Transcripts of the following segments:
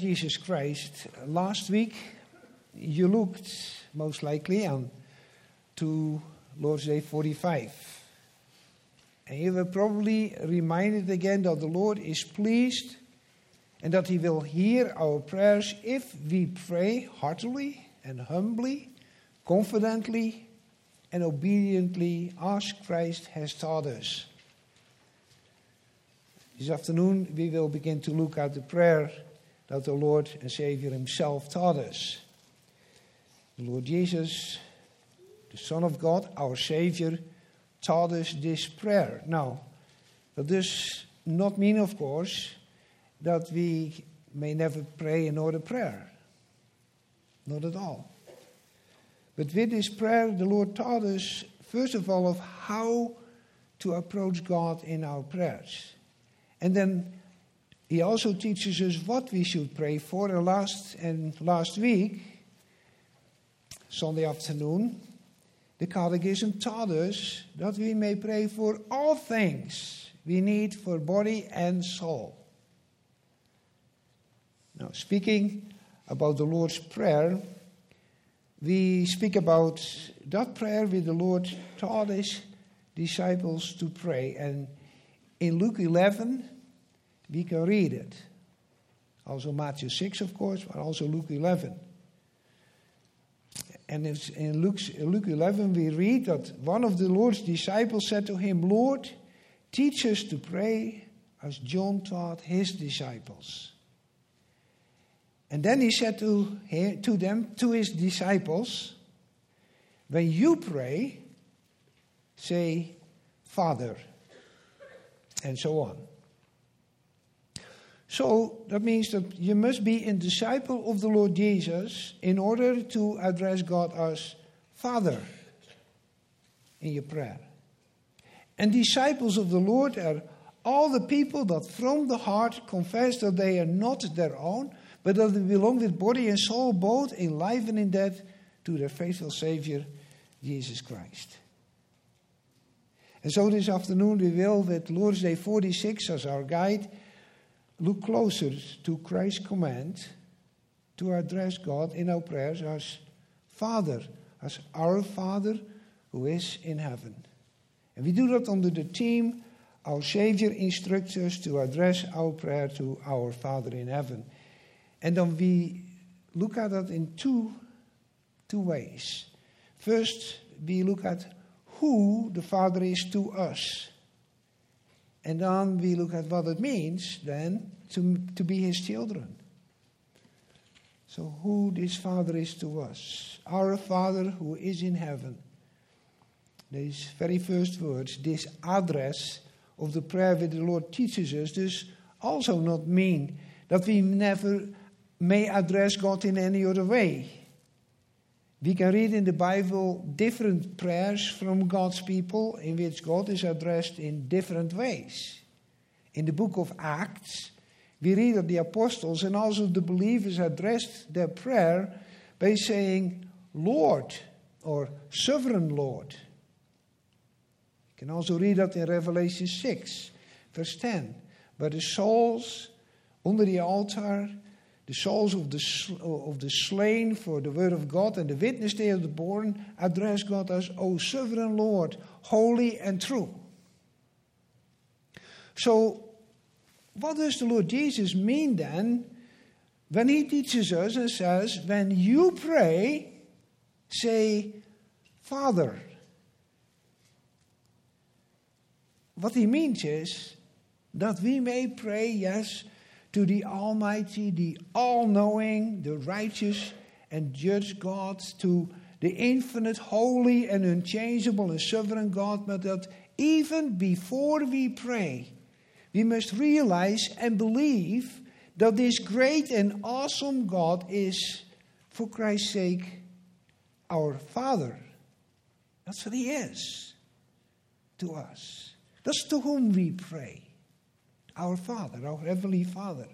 Jesus Christ. Last week, you looked most likely on to Lord's Day 45. And you were probably reminded again that the Lord is pleased and that He will hear our prayers if we pray heartily and humbly, confidently, and obediently as Christ has taught us. This afternoon, we will begin to look at the prayer that the Lord and Savior Himself taught us. The Lord Jesus, the Son of God, our Savior, taught us this prayer. Now, that does not mean, of course, that we may never pray another prayer. Not at all. But with this prayer, the Lord taught us, first of all, of how to approach God in our prayers. And then he also teaches us what we should pray for. And last, and last week, Sunday afternoon, the Catechism taught us that we may pray for all things we need for body and soul. Now, speaking about the Lord's Prayer, we speak about that prayer which the Lord taught his disciples to pray. And in Luke 11, we can read it. Also Matthew 6, of course, but also Luke 11. And in Luke, Luke 11, we read that one of the Lord's disciples said to him, Lord, teach us to pray as John taught his disciples. And then he said to, to them, to his disciples, When you pray, say, Father, and so on. So that means that you must be a disciple of the Lord Jesus in order to address God as Father in your prayer. And disciples of the Lord are all the people that from the heart confess that they are not their own, but that they belong with body and soul, both in life and in death, to their faithful Savior, Jesus Christ. And so this afternoon we will, with Lord's Day 46 as our guide, look closer to Christ's command to address God in our prayers as Father, as our Father who is in heaven. And we do that under the theme Our Savior instructs us to address our prayer to our Father in heaven. And then we look at that in two, two ways. First, we look at who the Father is to us. And then we look at what it means then to, to be his children. So, who this Father is to us. Our Father who is in heaven. These very first words, this address of the prayer that the Lord teaches us, does also not mean that we never may address God in any other way. We can read in the Bible different prayers from God's people in which God is addressed in different ways. In the book of Acts, we read that the apostles and also the believers addressed their prayer by saying, Lord, or Sovereign Lord. You can also read that in Revelation 6, verse 10. But the souls under the altar the souls of the, of the slain for the word of God and the witness they have borne address God as, O sovereign Lord, holy and true. So, what does the Lord Jesus mean then when he teaches us and says, when you pray, say, Father? What he means is that we may pray, yes, to the Almighty, the all knowing, the righteous and judge God, to the infinite, holy, and unchangeable and sovereign God, but that even before we pray, we must realize and believe that this great and awesome God is, for Christ's sake, our Father. That's what He is to us. That's to whom we pray our Father, our Heavenly Father.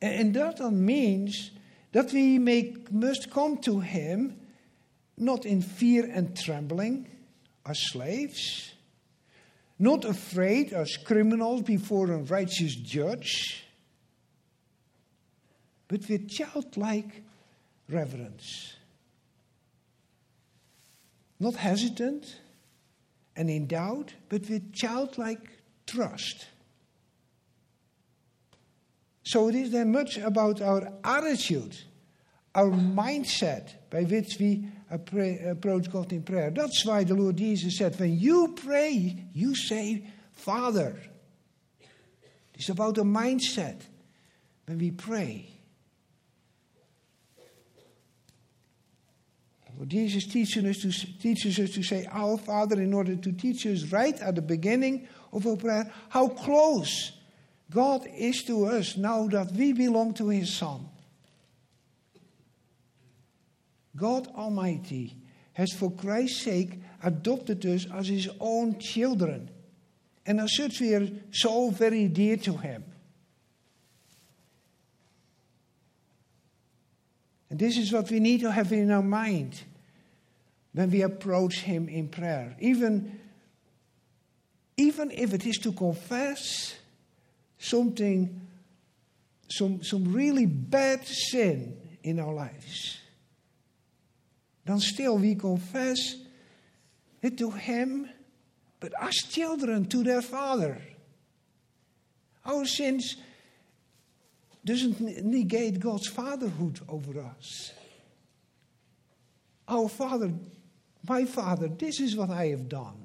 And that means that we must come to Him not in fear and trembling as slaves, not afraid as criminals before a righteous judge, but with childlike reverence. Not hesitant and in doubt, but with childlike trust. So it is then much about our attitude, our mindset by which we approach God in prayer. That's why the Lord Jesus said, when you pray, you say, Father. It's about a mindset when we pray. Well, Jesus teaches us, to, teaches us to say Our Father in order to teach us right at the beginning of our prayer how close God is to us now that we belong to His Son. God Almighty has for Christ's sake adopted us as His own children. And as such, we are so very dear to Him. And this is what we need to have in our mind when we approach Him in prayer. Even, even if it is to confess something, some, some really bad sin in our lives, then still we confess it to Him, but as children to their Father. Our sins doesn't negate God's fatherhood over us. Our Father, my Father, this is what I have done.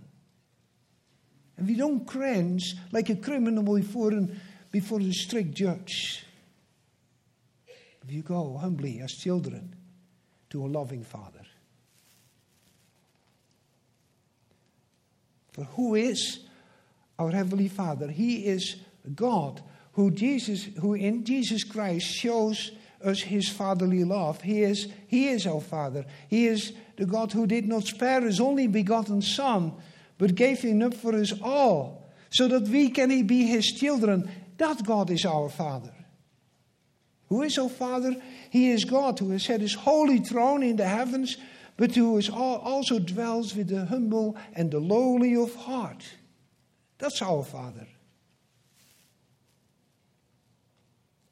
And we don't cringe like a criminal before, before a strict judge. We go humbly as children to a loving Father. For who is our Heavenly Father? He is God who Jesus, who in Jesus Christ shows us his fatherly love. He is, he is our Father. He is the God who did not spare his only begotten Son, but gave him up for us all, so that we can be his children. That God is our Father. Who is our Father? He is God who has set his holy throne in the heavens, but who is also dwells with the humble and the lowly of heart. That's our Father.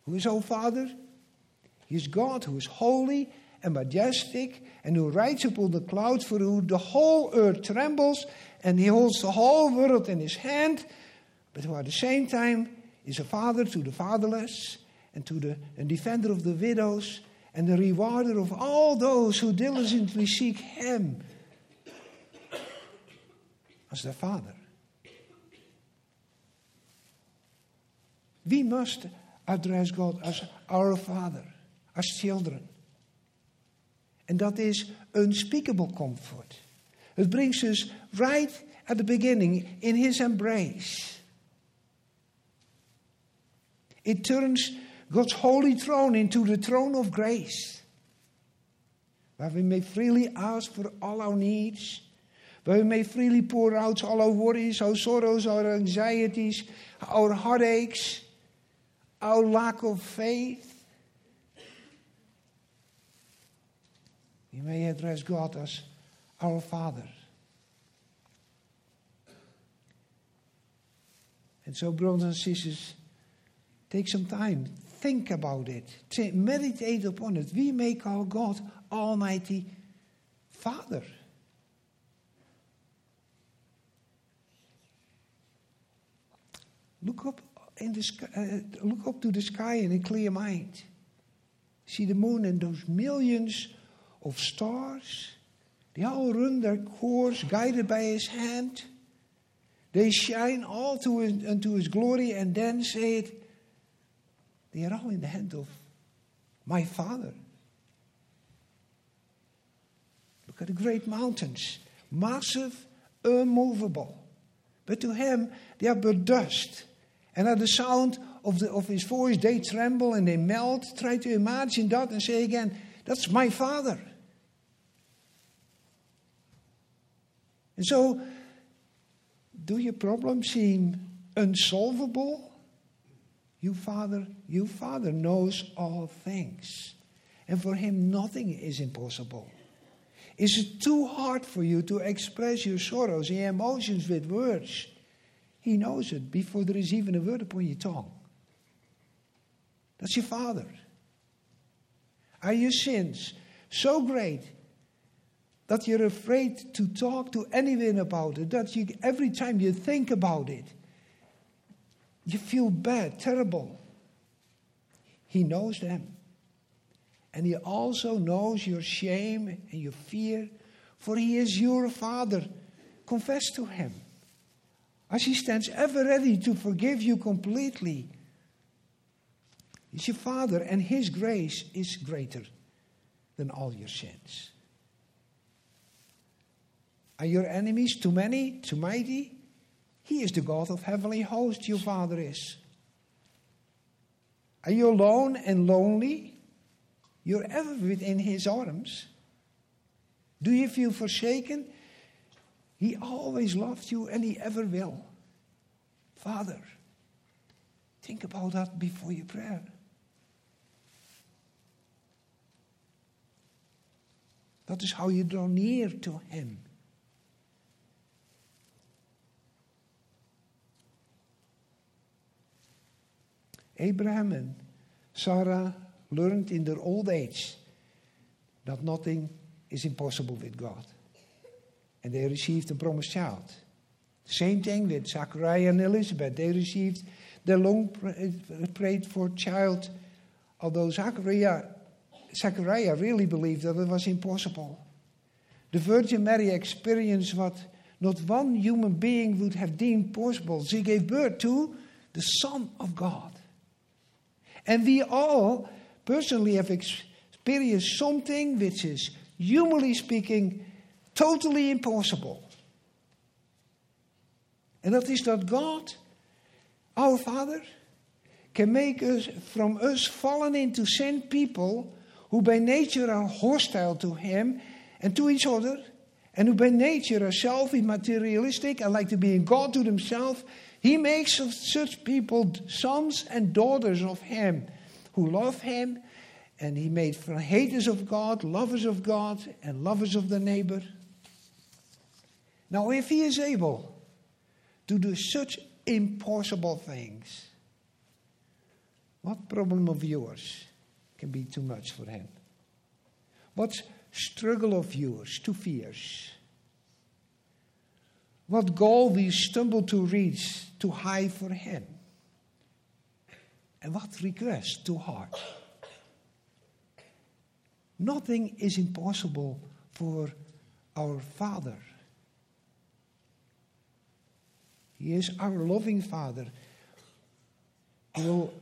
Who is our Father? He is God who is holy and majestic and who rides upon the clouds, for whom the whole earth trembles, and he holds the whole world in his hand, but who at the same time is a father to the fatherless and to the a defender of the widows and the rewarder of all those who diligently seek him as their father. We must address God as our Father, as children. En dat is unspeakable comfort. Het brings us right at the beginning in His embrace. It turns God's holy throne into the throne of grace, where we may freely ask for all our needs, where we may freely pour out all our worries, our sorrows, our anxieties, our heartaches our lack of faith. You may address God as our Father. And so, brothers and sisters, take some time, think about it, meditate upon it. We may call God Almighty Father. Look up in the sky, uh, look up to the sky in a clear mind. See the moon and those millions of stars. They all run their course, guided by His hand. They shine all to his, unto His glory, and then say it. They are all in the hand of my Father. Look at the great mountains, massive, unmovable. But to Him, they are but dust and at the sound of, the, of his voice, they tremble and they melt. Try to imagine that and say again, That's my father. And so, do your problems seem unsolvable? You, Father, you, Father, knows all things. And for him, nothing is impossible. Is it too hard for you to express your sorrows and your emotions with words? He knows it before there is even a word upon your tongue. That's your Father. Are your sins so great that you're afraid to talk to anyone about it? That you, every time you think about it, you feel bad, terrible. He knows them. And He also knows your shame and your fear, for He is your Father. Confess to Him. As He stands ever ready to forgive you completely. He's your Father, and His grace is greater than all your sins. Are your enemies too many, too mighty? He is the God of heavenly hosts, your Father is. Are you alone and lonely? You're ever within His arms. Do you feel forsaken? He always loved you and He ever will. Father, think about that before your prayer. Dat is how you draw near to Him. Abraham and Sarah learned in their old age that nothing is impossible with God. And they received a promised child. Same thing with Zachariah and Elizabeth. They received the long prayed for child, although Zachariah, Zachariah really believed that it was impossible. The Virgin Mary experienced what not one human being would have deemed possible. She gave birth to the Son of God. And we all personally have experienced something which is, humanly speaking, totally impossible. And that is that God, our Father, can make us from us fallen into sin people who by nature are hostile to Him and to each other, and who by nature are selfish, materialistic, and like to be in God to themselves. He makes of such people sons and daughters of Him who love Him, and He made from haters of God, lovers of God, and lovers of the neighbor. Now, if He is able to do such impossible things, what problem of yours can be too much for Him? What struggle of yours too fierce? What goal we stumble to reach too high for Him? And what request too hard? Nothing is impossible for our Father. He is our loving Father. He will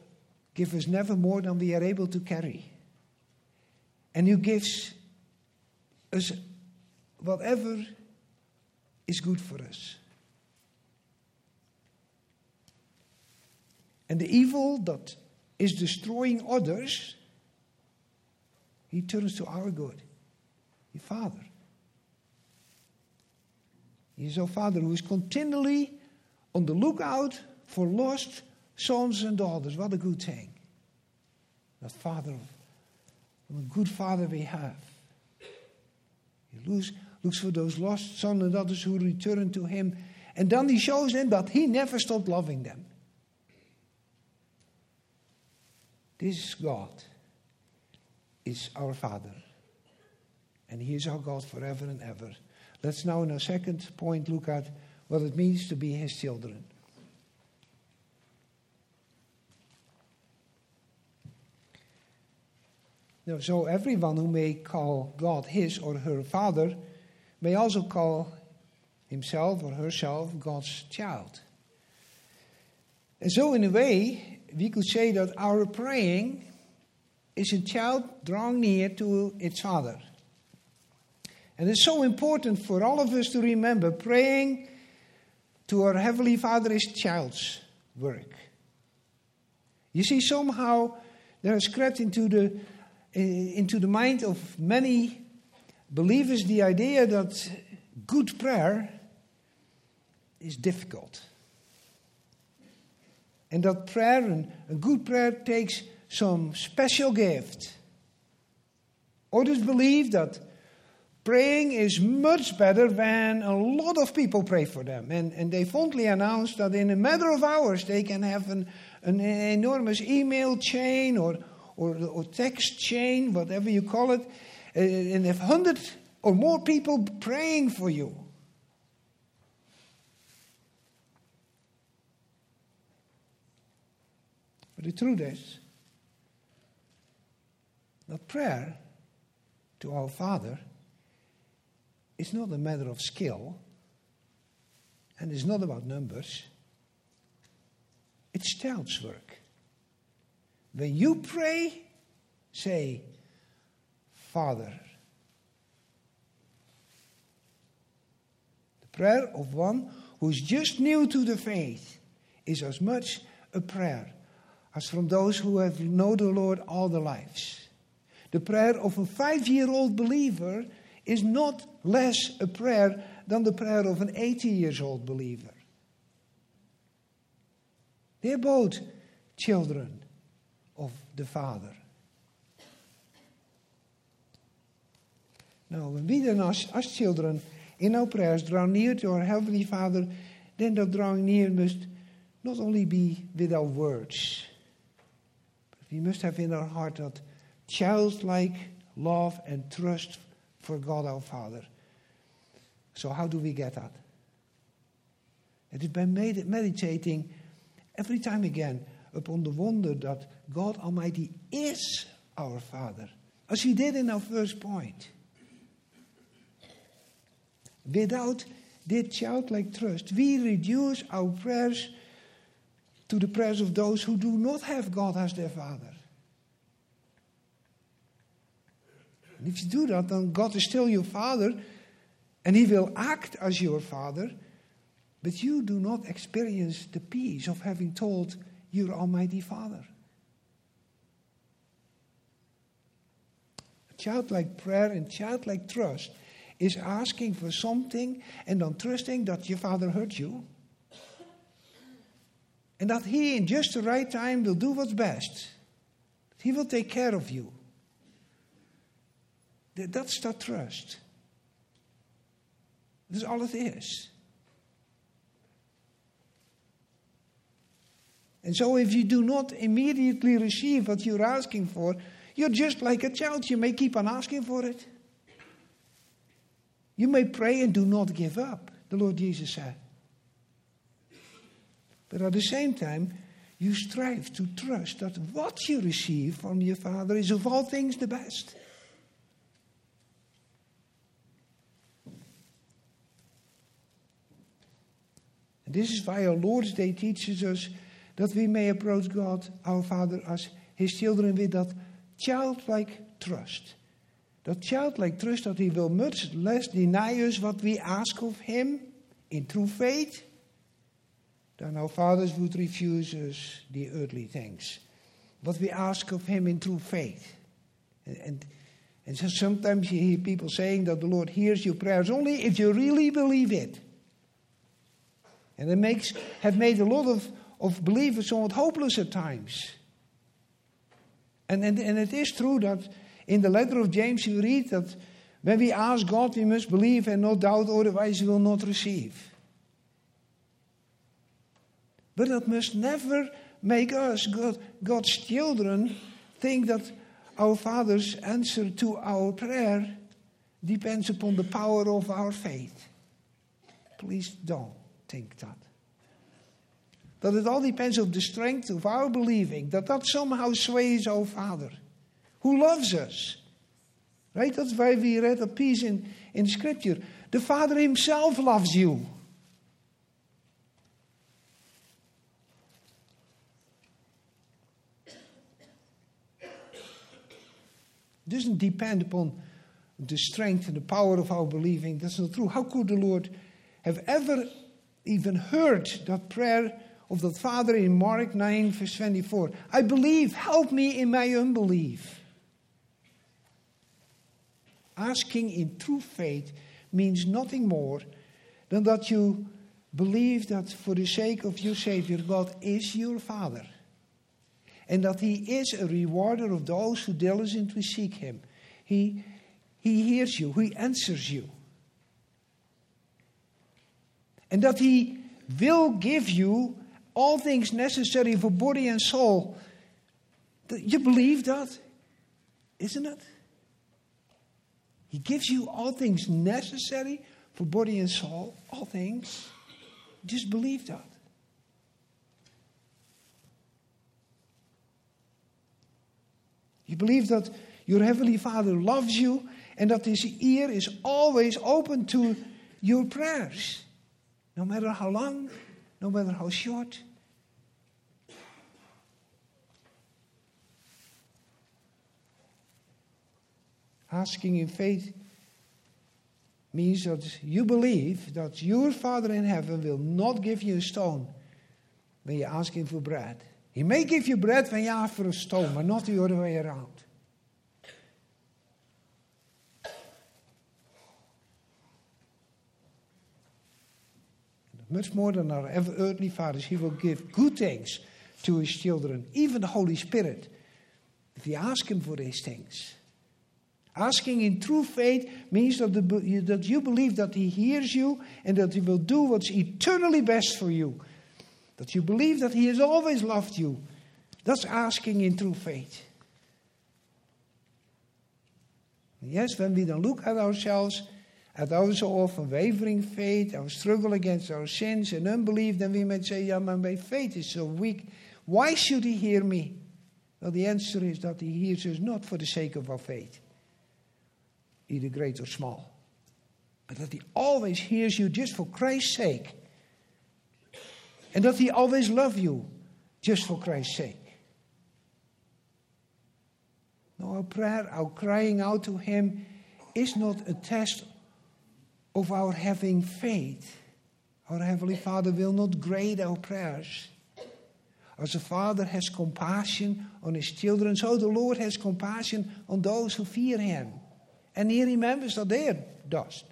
give us never more than we are able to carry. And He gives us whatever is good for us. And the evil that is destroying others, he turns to our good. Your Father. He is our Father who is continually on the lookout for lost sons and daughters. What a good thing. That Father, a good Father we have. He looks, looks for those lost sons and daughters who return to Him. And then He shows them that He never stopped loving them. This God is our Father. And He is our God forever and ever. Let's now, in our second point, look at what it means to be His children. Now, so everyone who may call God his or her father may also call himself or herself God's child. And so, in a way, we could say that our praying is a child drawing near to its father. And it's so important for all of us to remember praying to our Heavenly Father is child's work. You see, somehow there is crept into the, eh, into the mind of many believers the idea that good prayer is difficult. And that prayer, and a good prayer, takes some special gift. Others believe that praying is much better when a lot of people pray for them. And, and they fondly announce that in a matter of hours they can have an, an enormous email chain or, or, or text chain, whatever you call it, Uh, and have 100 or more people praying for you. But the truth is that prayer to our Father is not a matter of skill and it's not about numbers. It's child's work. When you pray, say, Father. The prayer of one who's just new to the faith is as much a prayer as from those who have known the Lord all their lives. The prayer of a five year old believer is not less a prayer than the prayer of an 80 years old believer. They're both children of the Father. Now, when we then as, as children in our prayers draw near to our Heavenly Father, then that drawing near must not only be with our words, but we must have in our heart that childlike love and trust for God our Father. So, how do we get that? It is by meditating every time again upon the wonder that God Almighty is our Father, as He did in our first point. Without this childlike trust, we reduce our prayers to the prayers of those who do not have God as their Father. And if you do that, then God is still your Father, and He will act as your Father, but you do not experience the peace of having told your Almighty Father. Childlike prayer and childlike trust is asking for something and then trusting that your father heard you. And that he, in just the right time, will do what's best. He will take care of you. That's that trust. That's all it is. And so, if you do not immediately receive what you're asking for, you're just like a child. You may keep on asking for it. You may pray and do not give up, the Lord Jesus said. But at the same time, you strive to trust that what you receive from your Father is of all things the best. And this is why our Lord's Day teaches us that we may approach God, our Father, as His children with that childlike trust. That childlike trust that He will much less deny us what we ask of Him in true faith than our fathers would refuse us the earthly things. What we ask of Him in true faith. And, and, and so sometimes you hear people saying that the Lord hears your prayers only if you really believe it. And it makes, have made a lot of, of believers somewhat hopeless at times. And, and, and it is true that in the letter of James, you read that when we ask God, we must believe and not doubt, otherwise, we will not receive. But that must never make us, God, God's children, think that our Father's answer to our prayer depends upon the power of our faith. Please don't think that. That it all depends on the strength of our believing, that that somehow sways our Father who loves us. Right? That's why we read a piece in, in Scripture. The Father Himself loves you. It doesn't depend upon the strength and the power of our believing. That's not true. How could the Lord have ever even heard that prayer of that Father in Mark 9, verse 24? I believe, help me in my unbelief. Asking in true faith means nothing more than that you believe that for the sake of your Savior, God is your Father. And that He is a rewarder of those who diligently seek Him. He, he hears you, He answers you. And that He will give you all things necessary for body and soul You believe that, isn't it? He gives you all things necessary for body and soul, all things. Just believe that. You believe that your Heavenly Father loves you and that His ear is always open to your prayers, no matter how long, no matter how short. Asking in faith means that you believe that your Father in heaven will not give you a stone when you ask Him for bread. He may give you bread when you ask for a stone, but not the other way around. Much more than our earthly fathers, He will give good things to His children, even the Holy Spirit, if you ask Him for these things. Asking in true faith means that, the, that you believe that He hears you and that He will do what's eternally best for you. That you believe that He has always loved you. That's asking in true faith. Yes, when we then look at ourselves, at our so often wavering faith, our struggle against our sins and unbelief, then we might say, Yeah, my faith is so weak. Why should He hear me? Well, the answer is that He hears us not for the sake of our faith either great or small. But that He always hears you just for Christ's sake. And that He always loves you just for Christ's sake. No, our prayer, our crying out to Him is not a test of our having faith. Our Heavenly Father will not grade our prayers. As a father has compassion on his children, so the Lord has compassion on those who fear Him. And he remembers that they are dust.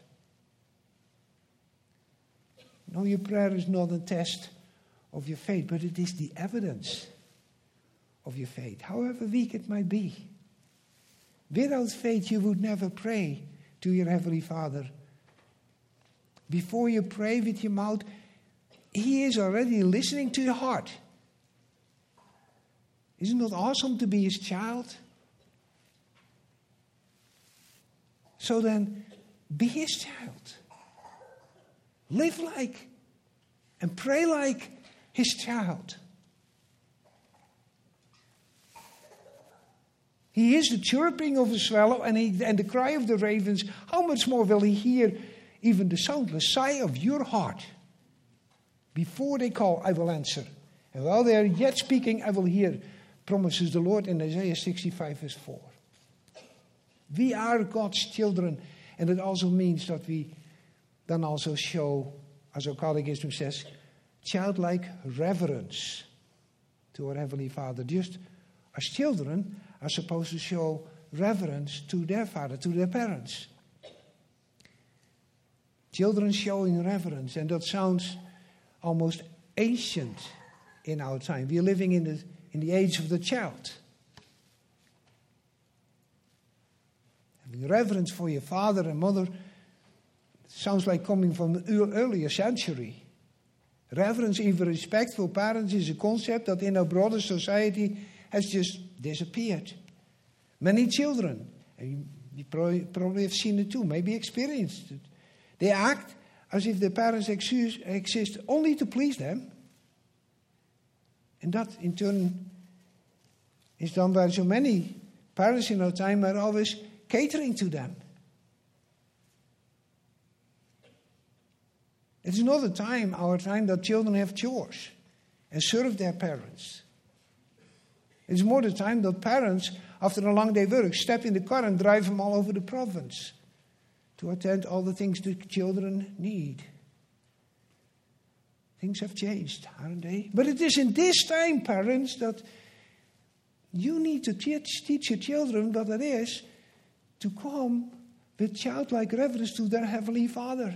No, your prayer is not a test of your faith, but it is the evidence of your faith, however weak it might be. Without faith, you would never pray to your Heavenly Father. Before you pray with your mouth, He is already listening to your heart. Isn't it awesome to be His child? So then, be his child. Live like and pray like his child. He is the chirping of the swallow and, he, and the cry of the ravens. How much more will he hear even the soundless sigh of your heart? Before they call, I will answer. And while they are yet speaking, I will hear, promises the Lord in Isaiah 65, verse 4. We are God's children. And it also means that we then also show, as our catechism says, childlike reverence to our Heavenly Father. Just as children are supposed to show reverence to their father, to their parents. Children showing reverence, and that sounds almost ancient in our time. We are living in the, in the age of the child. Reverence for your father and mother sounds like coming from an earlier century. Reverence, even respect for parents, is a concept that in our broader society has just disappeared. Many children, and you probably have seen it too, maybe experienced it, they act as if their parents exist only to please them. And that, in turn, is done by so many parents in our time are always catering to them. It's not a time, our time, that children have chores and serve their parents. It's more the time that parents, after a long day work, step in the car and drive them all over the province to attend all the things the children need. Things have changed, aren't they? But it is in this time, parents, that you need to teach, teach your children what it is to come with childlike reverence to their Heavenly Father.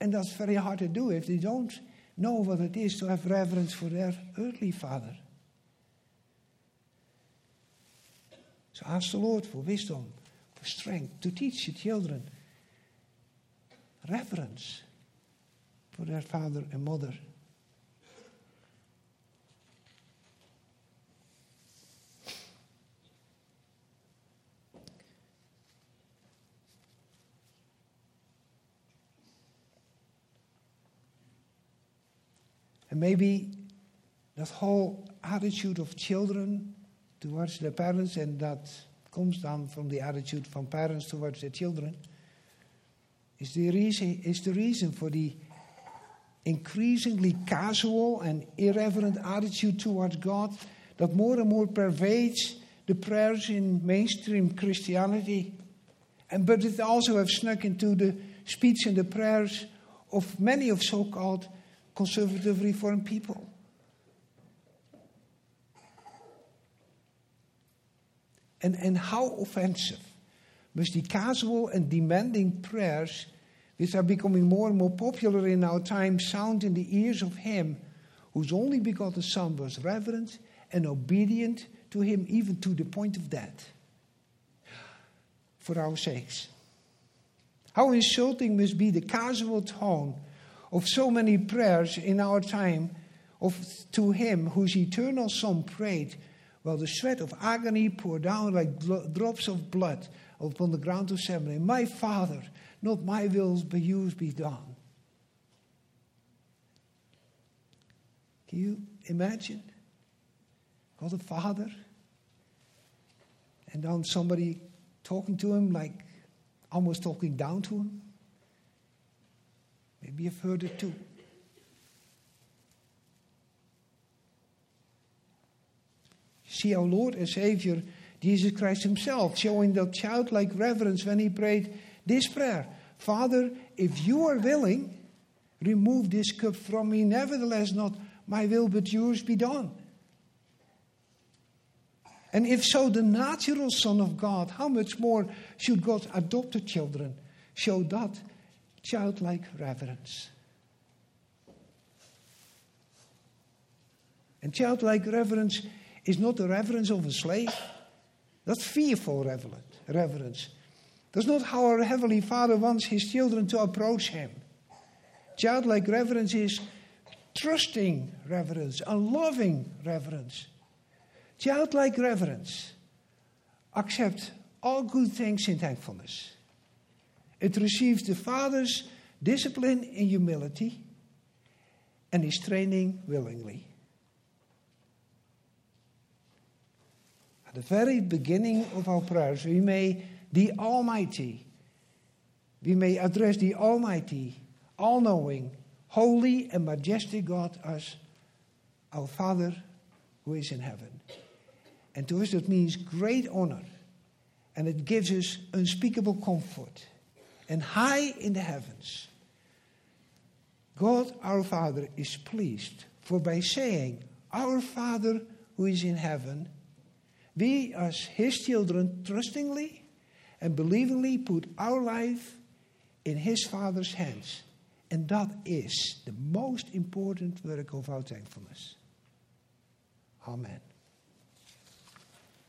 And that's very hard to do if they don't know what it is to have reverence for their earthly father. So ask the Lord for wisdom, for strength to teach your children reverence for their father and mother. And maybe that whole attitude of children towards their parents, and that comes down from the attitude from parents towards their children, is the reason, is the reason for the increasingly casual and irreverent attitude towards God that more and more pervades the prayers in mainstream Christianity. And but it also has snuck into the speech and the prayers of many of so-called conservative reformed people. And, and how offensive must the casual and demanding prayers, which are becoming more and more popular in our time, sound in the ears of him whose only begotten Son was reverent and obedient to him, even to the point of death, for our sakes. How insulting must be the casual tone of so many prayers in our time of, to him whose eternal Son prayed while the sweat of agony poured down like drops of blood upon the ground of Gethsemane. My Father, not my will, but yours be done. Can you imagine? God the Father, and then somebody talking to him like almost talking down to him. Maybe you've heard it too. See our Lord and Savior Jesus Christ Himself showing that childlike reverence when He prayed this prayer Father, if you are willing, remove this cup from me. Nevertheless, not my will, but yours be done. And if so, the natural Son of God, how much more should God's adopted children show that childlike reverence? And childlike reverence is not the reverence of a slave. That's fearful reverence. That's not how our Heavenly Father wants His children to approach Him. Childlike reverence is trusting reverence, a loving reverence. Childlike reverence. Accept all good things in thankfulness. It receives the Father's discipline in humility and his training willingly. At the very beginning of our prayers, we may the Almighty, we may address the Almighty, all knowing, holy, and majestic God as our Father who is in heaven. And to us, that means great honor. And it gives us unspeakable comfort. And high in the heavens, God our Father is pleased. For by saying, Our Father who is in heaven, we as His children trustingly and believingly put our life in His Father's hands. And that is the most important work of our thankfulness. Amen.